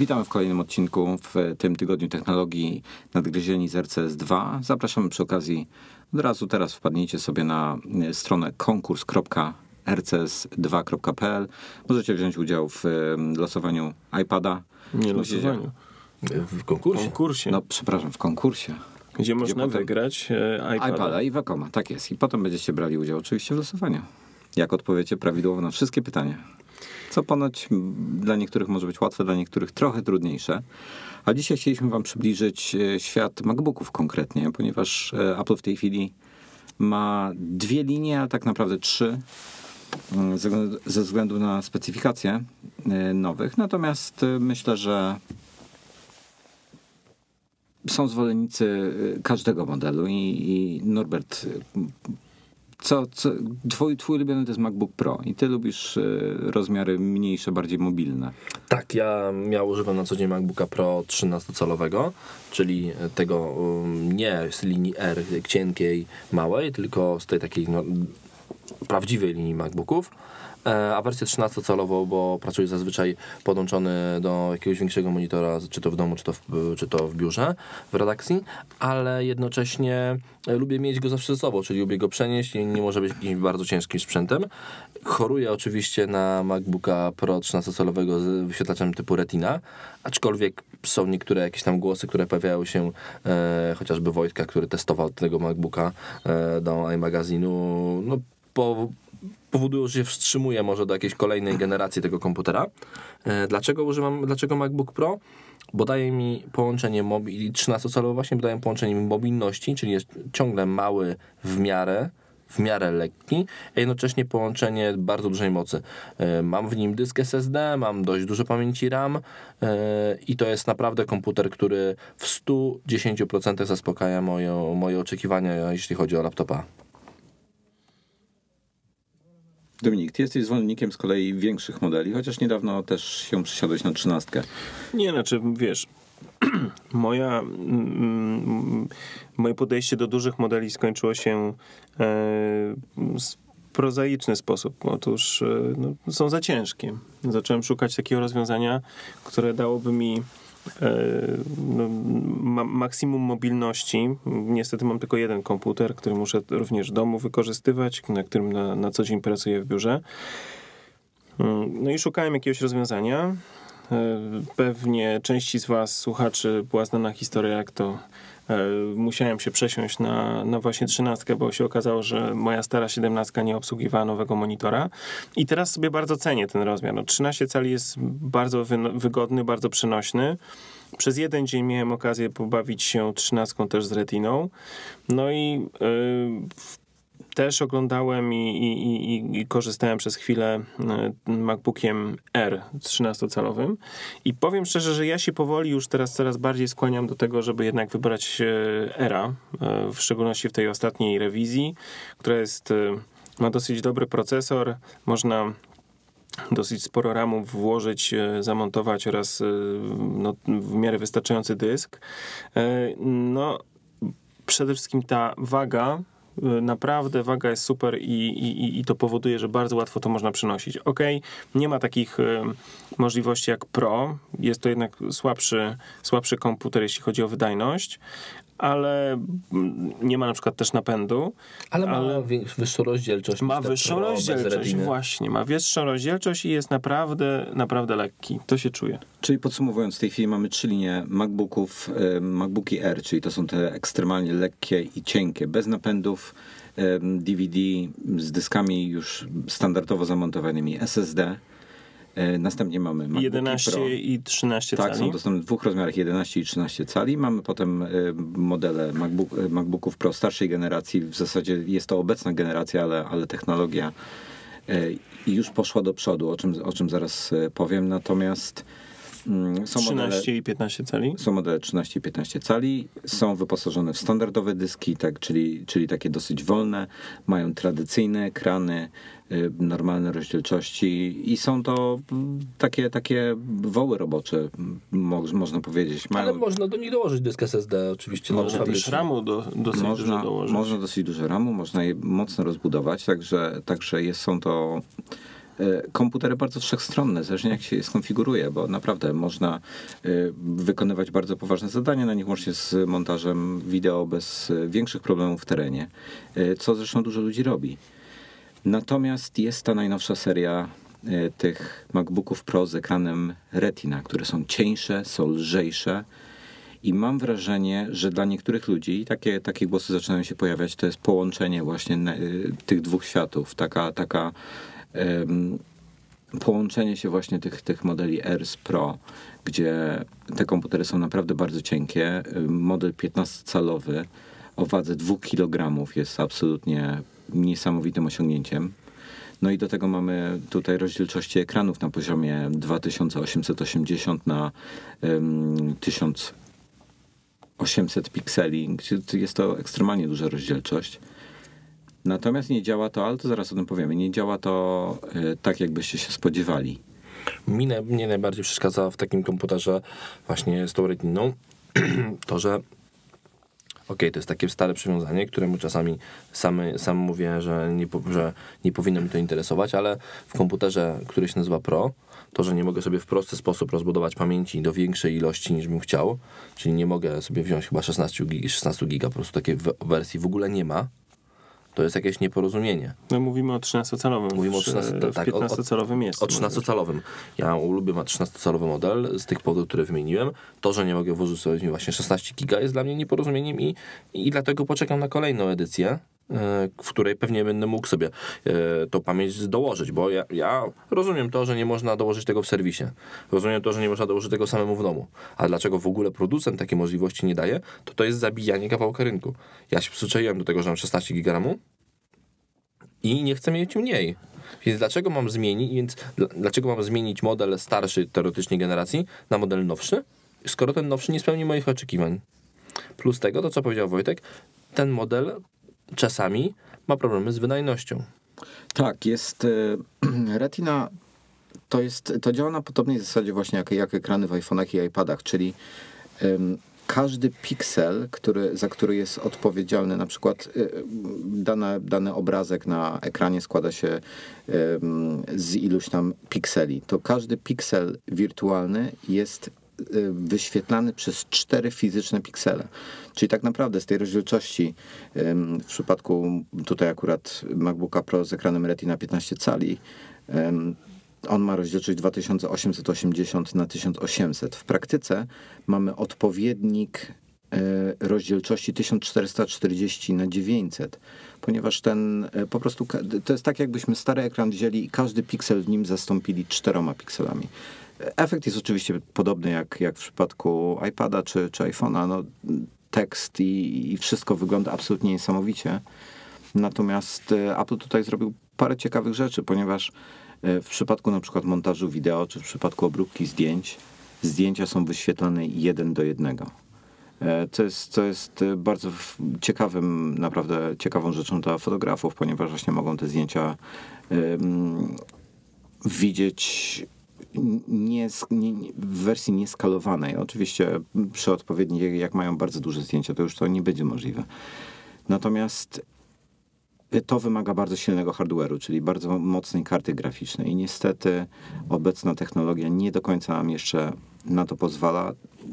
Witamy w kolejnym odcinku w tym tygodniu technologii nadgryzieni z RCS 2. Zapraszamy przy okazji od razu teraz wpadnijcie sobie na stronę konkurs.rcs2.pl. Możecie wziąć udział w losowaniu iPada. Nie losowaniu. W konkursie. konkursie. No, przepraszam, w konkursie. Gdzie można potem... wygrać e, iPada. iPada i Wacoma, tak jest. I potem będziecie brali udział oczywiście w losowaniu. Jak odpowiecie prawidłowo na wszystkie pytania. Co ponoć dla niektórych może być łatwe, dla niektórych trochę trudniejsze. A dzisiaj chcieliśmy wam przybliżyć e, świat MacBooków konkretnie, ponieważ e, Apple w tej chwili ma dwie linie, ale tak naprawdę trzy mm, ze względu na specyfikacje e, nowych. Natomiast myślę, że są zwolennicy każdego modelu i, i Norbert co, co twój, twój ulubiony to jest MacBook Pro i ty lubisz y, rozmiary mniejsze, bardziej mobilne. Tak, ja, ja używam na co dzień MacBooka Pro 13-calowego, czyli tego um, nie z linii R cienkiej, małej, tylko z tej takiej no, prawdziwej linii MacBooków E, a wersję 13-calową, bo pracuję zazwyczaj podłączony do jakiegoś większego monitora, czy to w domu, czy to w, czy to w biurze, w redakcji, ale jednocześnie e, lubię mieć go zawsze ze sobą, czyli lubię go przenieść i nie może być jakimś bardzo ciężkim sprzętem. Choruję oczywiście na MacBooka Pro 13-calowego z wyświetlaczem typu Retina, aczkolwiek są niektóre jakieś tam głosy, które pojawiają się, e, chociażby Wojtka, który testował tego MacBooka e, do iMagazynu, no po powodują, że się wstrzymuje może do jakiejś kolejnej generacji tego komputera. E, dlaczego używam, dlaczego MacBook Pro? Bo daje mi połączenie mobil, 13-calowe właśnie, daje połączenie mobilności, czyli jest ciągle mały w miarę, w miarę lekki, a jednocześnie połączenie bardzo dużej mocy. E, mam w nim dysk SSD, mam dość dużo pamięci RAM e, i to jest naprawdę komputer, który w 110% zaspokaja moje, moje oczekiwania, jeśli chodzi o laptopa. Dominik, ty jesteś zwolennikiem z kolei większych modeli, chociaż niedawno też się przesiadłeś na trzynastkę. Nie, znaczy wiesz, moja, mm, moje podejście do dużych modeli skończyło się e, prozaiczny sposób. Otóż e, no, są za ciężkie. Zacząłem szukać takiego rozwiązania, które dałoby mi ma, maksimum mobilności. Niestety mam tylko jeden komputer, który muszę również w domu wykorzystywać, na którym na, na co dzień pracuję w biurze. Mm, no i szukałem jakiegoś rozwiązania. E, pewnie części z Was, słuchaczy, była znana historia, jak to E, musiałem się przesiąść na, na właśnie trzynastkę, bo się okazało, że moja stara siedemnastka nie obsługiwała nowego monitora. I teraz sobie bardzo cenię ten rozmiar. No, 13 cali jest bardzo wygodny, bardzo przenośny. Przez jeden dzień miałem okazję pobawić się trzynastką też z retiną. No i yy, też oglądałem i, i, i, i, korzystałem przez chwilę e, MacBookiem R 13-calowym i powiem szczerze, że ja się powoli już teraz coraz bardziej skłaniam do tego, żeby jednak wybrać e, Era, e, w szczególności w tej ostatniej rewizji, która jest, ma dosyć dobry procesor, można dosyć sporo ramów włożyć, zamontować oraz no, w miarę wystarczający dysk. No, przede wszystkim ta waga naprawdę waga jest super i, i, i to powoduje, że bardzo łatwo to można przenosić. Ok, nie ma takich y, możliwości jak Pro, jest to jednak słabszy, słabszy komputer, jeśli chodzi o wydajność, ale nie ma na przykład też napędu. Ale ma ale wyższą rozdzielczość. Ma wyższą rozdzielczość, właśnie. Ma wyższą rozdzielczość i jest naprawdę, naprawdę lekki. To się czuje. Czyli podsumowując, w tej chwili mamy trzy linie MacBooków, MacBooki R, czyli to są te ekstremalnie lekkie i cienkie, bez napędów, DVD z dyskami już standardowo zamontowanymi SSD E, następnie mamy MacBooki 11 Pro. i 13 tak, cali. Tak, są dostępne w dwóch rozmiarach 11 i 13 cali. Mamy potem e, modele MacBook, e, MacBooków Pro starszej generacji. W zasadzie jest to obecna generacja, ale, ale technologia już poszła do przodu, o czym, o czym zaraz powiem. Natomiast są 13 modele, i 15 cali? Są modele 13 i 15 cali, są wyposażone w standardowe dyski, tak, czyli, czyli takie dosyć wolne, mają tradycyjne ekrany, Y, normalne rozdzielczości i są to takie, takie woły robocze, można powiedzieć. Mają... Ale można do nich dołożyć dysk SSD oczywiście. Można też ramu do, dosyć można, dużo dołożyć. Można dosyć dużo ramu, można je mocno rozbudować, także, także jest, są to komputery bardzo wszechstronne, zależnie jak się je skonfiguruje, bo naprawdę można e, wykonywać bardzo poważne zadania na nich, łącznie z montażem wideo bez e, większych problemów w terenie, e, co zresztą dużo ludzi robi. Natomiast jest ta najnowsza seria e, tych MacBooków Pro z ekranem Retina, które są cieńsze, są lżejsze i mam wrażenie, że dla niektórych ludzi, takie, takie głosy zaczynają się pojawiać, to jest połączenie właśnie tych dwóch światów, taka, taka połączenie się właśnie tych, tych modeli R Pro, gdzie te komputery są naprawdę bardzo cienkie. Model 15-calowy o wadze 2 kg jest absolutnie niesamowitym osiągnięciem. No i do tego mamy tutaj rozdzielczości ekranów na poziomie 2880 na em, 1800 pikseli, gdzie jest to ekstremalnie duża rozdzielczość. Natomiast nie działa to, ale to zaraz o tym powiemy, nie działa to e, tak, jakbyście się spodziewali. Mi mnie najbardziej przeszkadza w takim komputerze właśnie z tą retiną to, że okej, to jest takie stare przywiązanie, któremu czasami sam, sam mówię, że nie, że nie powinno mi to interesować, ale w komputerze, który się nazywa Pro, to, że nie mogę sobie w prosty sposób rozbudować pamięci do większej ilości niż bym chciał, czyli nie mogę sobie wziąć chyba 16 giga, 16 giga po prostu takiej wersji w ogóle nie ma, to jest jakieś nieporozumienie. No mówimy o 13-calowym. Mówimy o W- 13 W tak, o- o- 15-calowym jest. O 13-calowym. Ja lubię ma 13-calowy model z tych powodów, które wymieniłem. To, że nie mogę włożyć sobie właśnie 16 giga jest dla mnie nieporozumieniem i, i dlatego poczekam na kolejną edycję, w której pewnie będę mógł sobie e, tą pamięć dołożyć, bo ja, ja rozumiem to, że nie można dołożyć tego w serwisie. Rozumiem to, że nie można dołożyć tego samemu w domu. A dlaczego w ogóle producent takiej możliwości nie daje, to to jest zabijanie kawałka rynku. Ja się przyzwyczaiłem do tego, że mam 16 giga RAMu, i nie chcę mieć mniej. Więc dlaczego mam zmienić, więc dl- dlaczego mam zmienić model starszy teoretycznie generacji na model nowszy, skoro ten nowszy nie spełni moich oczekiwań? Plus tego, to co powiedział Wojtek, ten model czasami ma problemy z wydajnością. Tak, jest e, Retina to jest to działa na podobnej zasadzie właśnie jak, jak ekrany w iPhone'ach i iPadach, czyli em, każdy piksel, który, za który jest odpowiedzialny, na przykład e, dane, dany obrazek na ekranie składa się z iluś tam pikseli, to każdy piksel wirtualny jest wyświetlany przez cztery fizyczne piksele. Czyli tak naprawdę z tej rozdzielczości w przypadku tutaj akurat MacBooka Pro z ekranem Retina 15 cali on ma rozdzielczość 2880 na 1800. W praktyce mamy odpowiednik e, rozdzielczości 1440 na 900, ponieważ ten e, po prostu to jest tak jakbyśmy stary ekran wzięli i każdy piksel w nim zastąpili czteroma pikselami. Efekt jest oczywiście podobny jak, jak w przypadku iPada czy, czy iPhone'a. No, tekst i, i wszystko wygląda absolutnie niesamowicie. Natomiast e, Apple tutaj zrobił parę ciekawych rzeczy, ponieważ e, w przypadku na przykład montażu wideo, czy w przypadku obróbki zdjęć, zdjęcia są wyświetlane jeden do jednego. E, Co jest, co jest e, bardzo ciekawym, naprawdę ciekawą rzeczą dla fotografów, ponieważ właśnie mogą te zdjęcia em, widzieć nie, nie, w wersji nieskalowanej. Oczywiście przy odpowiednich, jak mają bardzo duże zdjęcia, to już to nie będzie możliwe. Natomiast to wymaga bardzo silnego hardware'u, czyli bardzo mocnej karty graficznej. I niestety obecna technologia nie do końca nam jeszcze na to pozwala.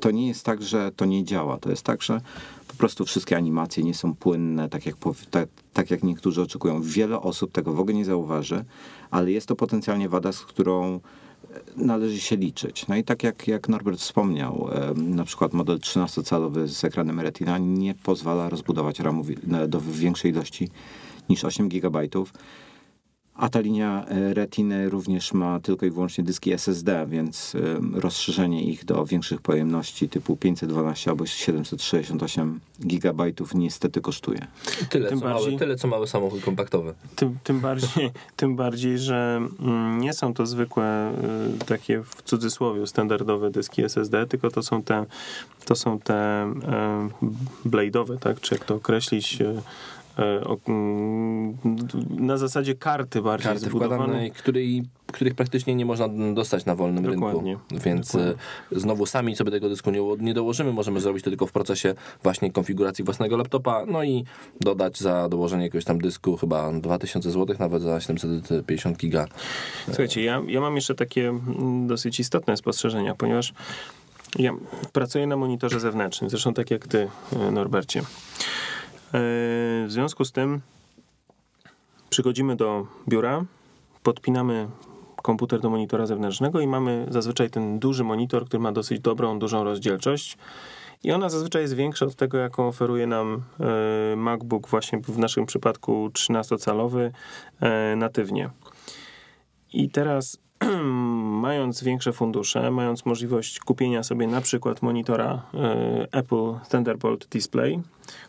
To nie jest tak, że to nie działa. To jest tak, że po prostu wszystkie animacje nie są płynne, tak jak, tak, tak jak niektórzy oczekują. Wiele osób tego w ogóle nie zauważy, ale jest to potencjalnie wada, z którą należy się liczyć. No i tak jak, jak Norbert wspomniał, na przykład model 13-calowy z ekranem Retina nie pozwala rozbudować na- do większej ilości niż 8 GB, a ta linia e, Retiny również ma tylko i wyłącznie dyski SSD, więc em, rozszerzenie ich do większych pojemności typu 512 albo 768 GB niestety kosztuje. Tyle, Tym co, bardziej- mały, tyle co mały samochód kompaktowy. Tym, tym, bardziej, tym bardziej, że mm, nie są to zwykłe y, takie w cudzysłowie standardowe dyski SSD, tylko to są te, to są te y, blade'owe, tak? czy jak to określić, y, e, na zasadzie karty bardziej Karty zbudowanej. której, których praktycznie nie można dostać na wolnym Dokładnie. rynku. Więc Dokładnie. e, znowu sami sobie tego dysku nie, nie dołożymy. Możemy zrobić to tylko w procesie właśnie konfiguracji własnego laptopa. No i dodać za dołożenie jakiegoś tam dysku chyba 2000 zł, nawet za 750 giga. Słuchajcie, ja, ja mam jeszcze takie mm, dosyć istotne spostrzeżenia, ponieważ ja pracuję na monitorze zewnętrznym, zresztą tak jak ty, e, Norbercie. E, W związku z tym przychodzimy do biura, podpinamy komputer do monitora zewnętrznego i mamy zazwyczaj ten duży monitor, który ma dosyć dobrą, dużą rozdzielczość. I ona zazwyczaj jest większa od tego, jaką oferuje nam e, MacBook, właśnie w naszym przypadku 13-calowy e, natywnie. I teraz, mając większe fundusze, mając możliwość kupienia sobie na przykład monitora e, Apple Thunderbolt Display,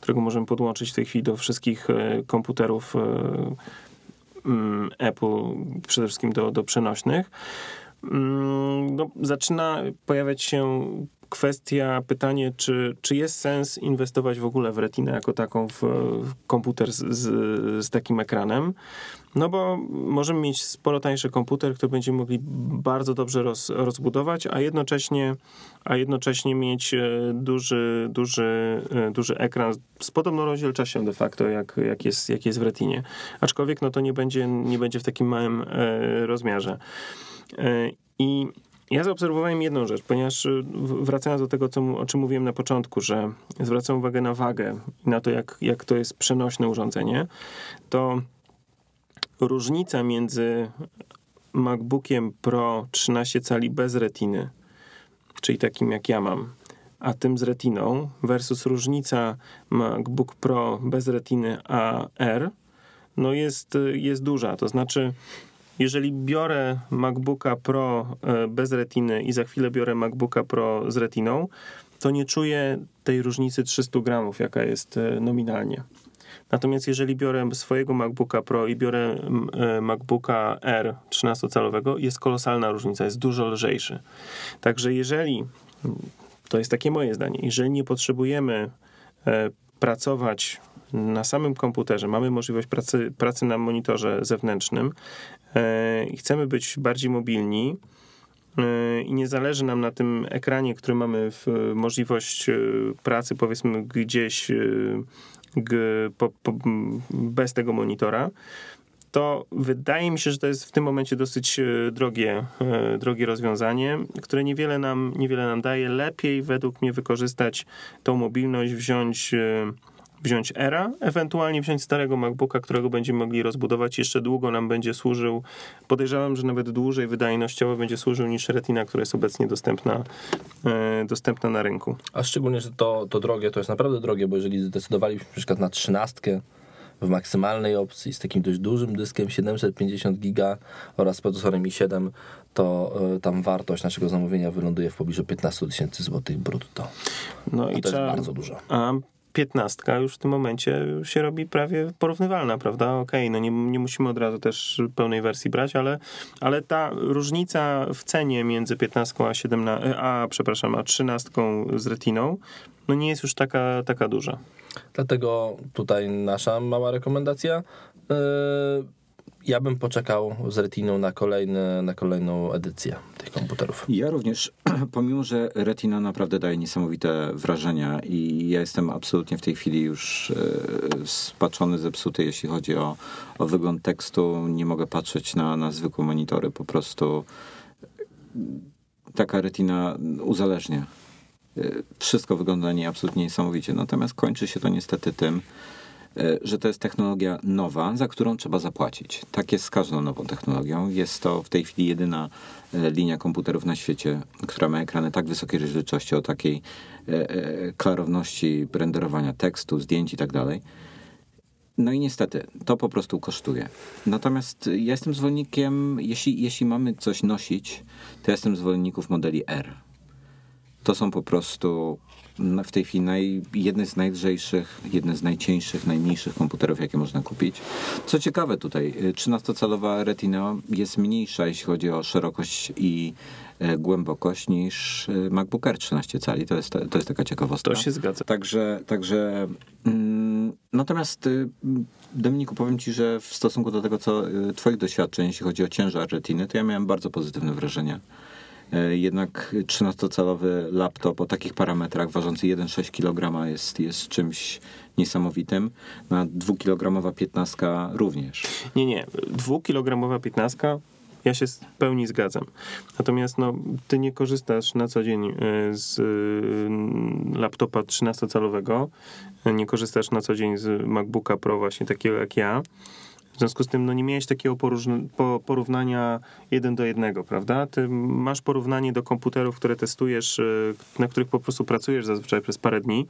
którego możemy podłączyć w tej chwili do wszystkich e, komputerów e, mm, Apple, przede wszystkim do, do przenośnych, mm, no, zaczyna pojawiać się kwestia, pytanie, czy, czy jest sens inwestować w ogóle w retinę jako taką, w, w komputer z, z, z takim ekranem. No bo możemy mieć sporo tańszy komputer, który będziemy mogli bardzo dobrze roz, rozbudować, a jednocześnie, a jednocześnie mieć e, duży, duży, e, duży ekran z podobną rozdzielczością de facto, jak, jak, jest, jak jest w retinie. Aczkolwiek no to nie będzie, nie będzie w takim małym e, rozmiarze. I ja zaobserwowałem jedną rzecz, ponieważ y, wracając do tego, co, o czym mówiłem na początku, że zwracam uwagę na wagę na to, jak, jak to jest przenośne urządzenie, to różnica między MacBookiem Pro 13 cali bez retiny, czyli takim jak ja mam, a tym z retiną, versus różnica MacBook Pro bez retiny a R, no jest, jest duża. To znaczy, jeżeli biorę MacBooka Pro e, bez retiny i za chwilę biorę MacBooka Pro z retiną, to nie czuję tej różnicy 300 gramów, jaka jest e, nominalnie. Natomiast jeżeli biorę swojego MacBooka Pro i biorę e, MacBooka R 13-calowego, jest kolosalna różnica, jest dużo lżejszy. Także jeżeli, to jest takie moje zdanie, jeżeli nie potrzebujemy pracować na samym komputerze, mamy możliwość pracy, pracy na monitorze zewnętrznym e, i chcemy być bardziej mobilni, e, i nie zależy nam na tym ekranie, który mamy w możliwość e, pracy, powiedzmy, gdzieś e, po, po, bez tego monitora, to wydaje mi się, że to jest w tym momencie dosyć e, drogie, e, drogie rozwiązanie, które niewiele nam, niewiele nam daje. Lepiej według mnie wykorzystać tą mobilność, wziąć e, wziąć Era, ewentualnie wziąć starego MacBooka, którego będziemy mogli rozbudować. Jeszcze długo nam będzie służył. Podejrzewam, że nawet dłużej wydajnościowo będzie służył niż Retina, która jest obecnie dostępna, e, dostępna na rynku. A szczególnie, że to, to drogie, to jest naprawdę drogie, bo jeżeli zdecydowaliśmy na przykład na trzynastkę w maksymalnej opcji z takim dość dużym dyskiem 750 giga oraz procesorem i7, to y, tam wartość naszego zamówienia wyląduje w pobliżu 15 tysięcy złotych brutto. No A i to trzeba, jest bardzo dużo. A 15 już w tym momencie się robi prawie porównywalna, prawda? Okej, no nie, nie musimy od razu też pełnej wersji brać, ale, ale ta różnica w cenie między 15 a 17, a przepraszam, a 13 z retiną, no nie jest już taka, taka duża. Dlatego tutaj nasza mała rekomendacja. Y, Ja bym poczekał z Retiną na, kolejne, na kolejną edycję tych komputerów. Ja również, pomimo że Retina naprawdę daje niesamowite wrażenia i ja jestem absolutnie w tej chwili już e, spaczony, zepsuty, jeśli chodzi o, o wygląd tekstu. Nie mogę patrzeć na, na zwykłe monitory. Po prostu taka Retina uzależnia. E, Wszystko wygląda na niej absolutnie niesamowicie. Natomiast kończy się to niestety tym, e, że to jest technologia nowa, za którą trzeba zapłacić. Tak jest z każdą nową technologią. Jest to w tej chwili jedyna e, linia komputerów na świecie, która ma ekrany tak wysokiej rozdzielczości, o takiej e, e, klarowności renderowania tekstu, zdjęć i tak dalej. No i niestety, to po prostu kosztuje. Natomiast ja jestem zwolennikiem, jeśli, jeśli mamy coś nosić, to ja jestem zwolenników modeli R. To są po prostu na- w tej chwili naj, jedne z najdrzejszych, jedne z najcieńszych, najmniejszych komputerów, jakie można kupić. Co ciekawe tutaj, y, 13-calowa Retina jest mniejsza, jeśli chodzi o szerokość i e, głębokość niż e, MacBook Air 13 cali. To jest, to jest taka ciekawostka. To się zgadza. Także, także mm, Mm, Natomiast y, Dominiku, powiem Ci, że w stosunku do tego, co y, Twoich doświadczeń, jeśli chodzi o ciężar retiny, to ja miałem bardzo pozytywne wrażenia. Y, Jednak 13-calowy laptop o takich parametrach, ważący 1,6 kg jest, jest czymś niesamowitym. Na 2-kilogramowa 15 również. Nie, nie. Dwukilogramowa piętnastka, ja się w pełni zgadzam. Natomiast no, ty nie korzystasz na co dzień y, z y, laptopa 13-calowego, y, nie korzystasz na co dzień z MacBooka Pro właśnie takiego jak ja. W związku z tym no, nie miałeś takiego porównania jeden do jednego, prawda? Ty masz porównanie do komputerów, które testujesz, y, na których po prostu pracujesz zazwyczaj przez parę dni,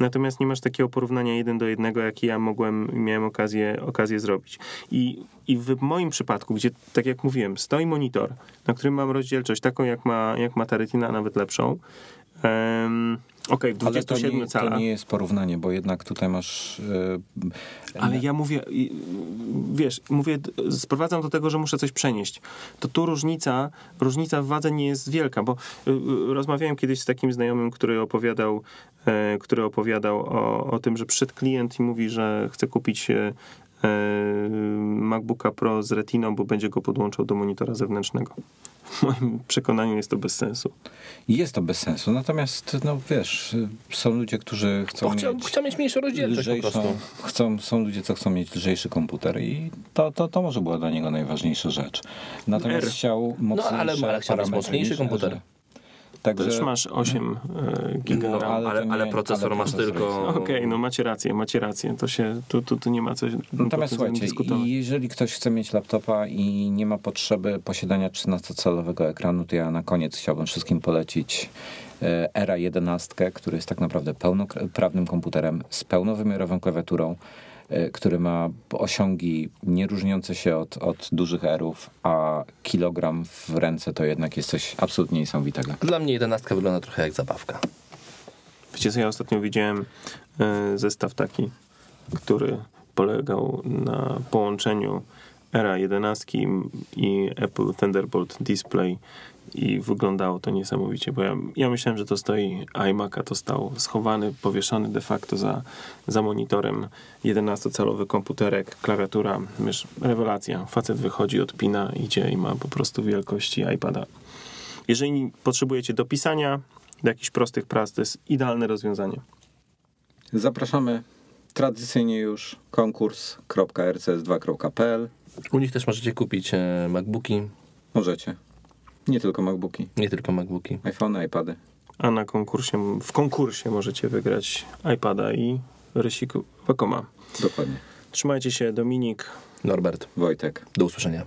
natomiast nie masz takiego porównania jeden do jednego, jaki ja mogłem, miałem okazję, okazję zrobić. I, I w moim przypadku, gdzie, tak jak mówiłem, stoi monitor, na którym mam rozdzielczość taką, jak ma, jak ma ta retina, a nawet lepszą, um, Okej, w Ale to 27 nie, to nie jest porównanie, bo jednak tutaj masz... y, Ale ja mówię, wiesz, mówię, sprowadzam do tego, że muszę coś przenieść. To tu różnica, różnica w wadze nie jest wielka, bo y, y, rozmawiałem kiedyś z takim znajomym, który opowiadał, e, który opowiadał o, o tym, że przyszedł klient i mówi, że chce kupić e, MacBooka Pro z Retiną, bo będzie go podłączał do monitora zewnętrznego. W moim przekonaniu jest to bez sensu. Jest to bez sensu, natomiast, no wiesz, są ludzie, którzy chcą chciał, mieć chciał mieć mniejszą rozdzielczość lżejszą, chcą, są ludzie, co chcą mieć lżejszy komputer i to, to, to może była dla niego najważniejsza rzecz. Natomiast R. chciał mocniejsze No, ale- ale chciał mocniejszy komputer. Także, Też masz 8 e, giga No, RAM. ale, ale ale, procesor ale masz procesor tylko... Okej, no macie rację, macie rację. To się, tu, tu, tu nie ma co Natomiast słuchajcie, jeżeli ktoś chce mieć laptopa i nie ma potrzeby posiadania 13-calowego ekranu, to ja na koniec chciałbym wszystkim polecić e, Era 11, który jest tak naprawdę pełnoprawnym komputerem z pełnowymiarową klawiaturą, e, który ma osiągi nie różniące się od, od dużych erów, a kilogram w ręce to jednak jest coś absolutnie niesamowitego. Dla mnie jedenastka wygląda trochę jak zabawka. Wiecie co, ja ostatnio widziałem e, zestaw taki, który polegał na połączeniu Era 11 i Apple Thunderbolt Display i wyglądało to niesamowicie, bo ja, ja myślałem, że to stoi iMac, a to stał schowany, powieszony de facto za, za monitorem 11-calowy komputerek, klawiatura, wiesz, rewelacja. Facet wychodzi, odpina, idzie i ma po prostu wielkości iPada. Jeżeli potrzebujecie do pisania, do jakichś prostych prac, to jest idealne rozwiązanie. Zapraszamy tradycyjnie już konkurs.rcs2.pl U nich też możecie kupić e, MacBooki, Możecie. Nie tylko MacBooki, nie tylko MacBooki. iPhone, iPady. A na konkursie, w konkursie możecie wygrać iPada i rysik Wacoma. Dokładnie. Trzymajcie się, Dominik. Norbert, Wojtek. do usłyszenia.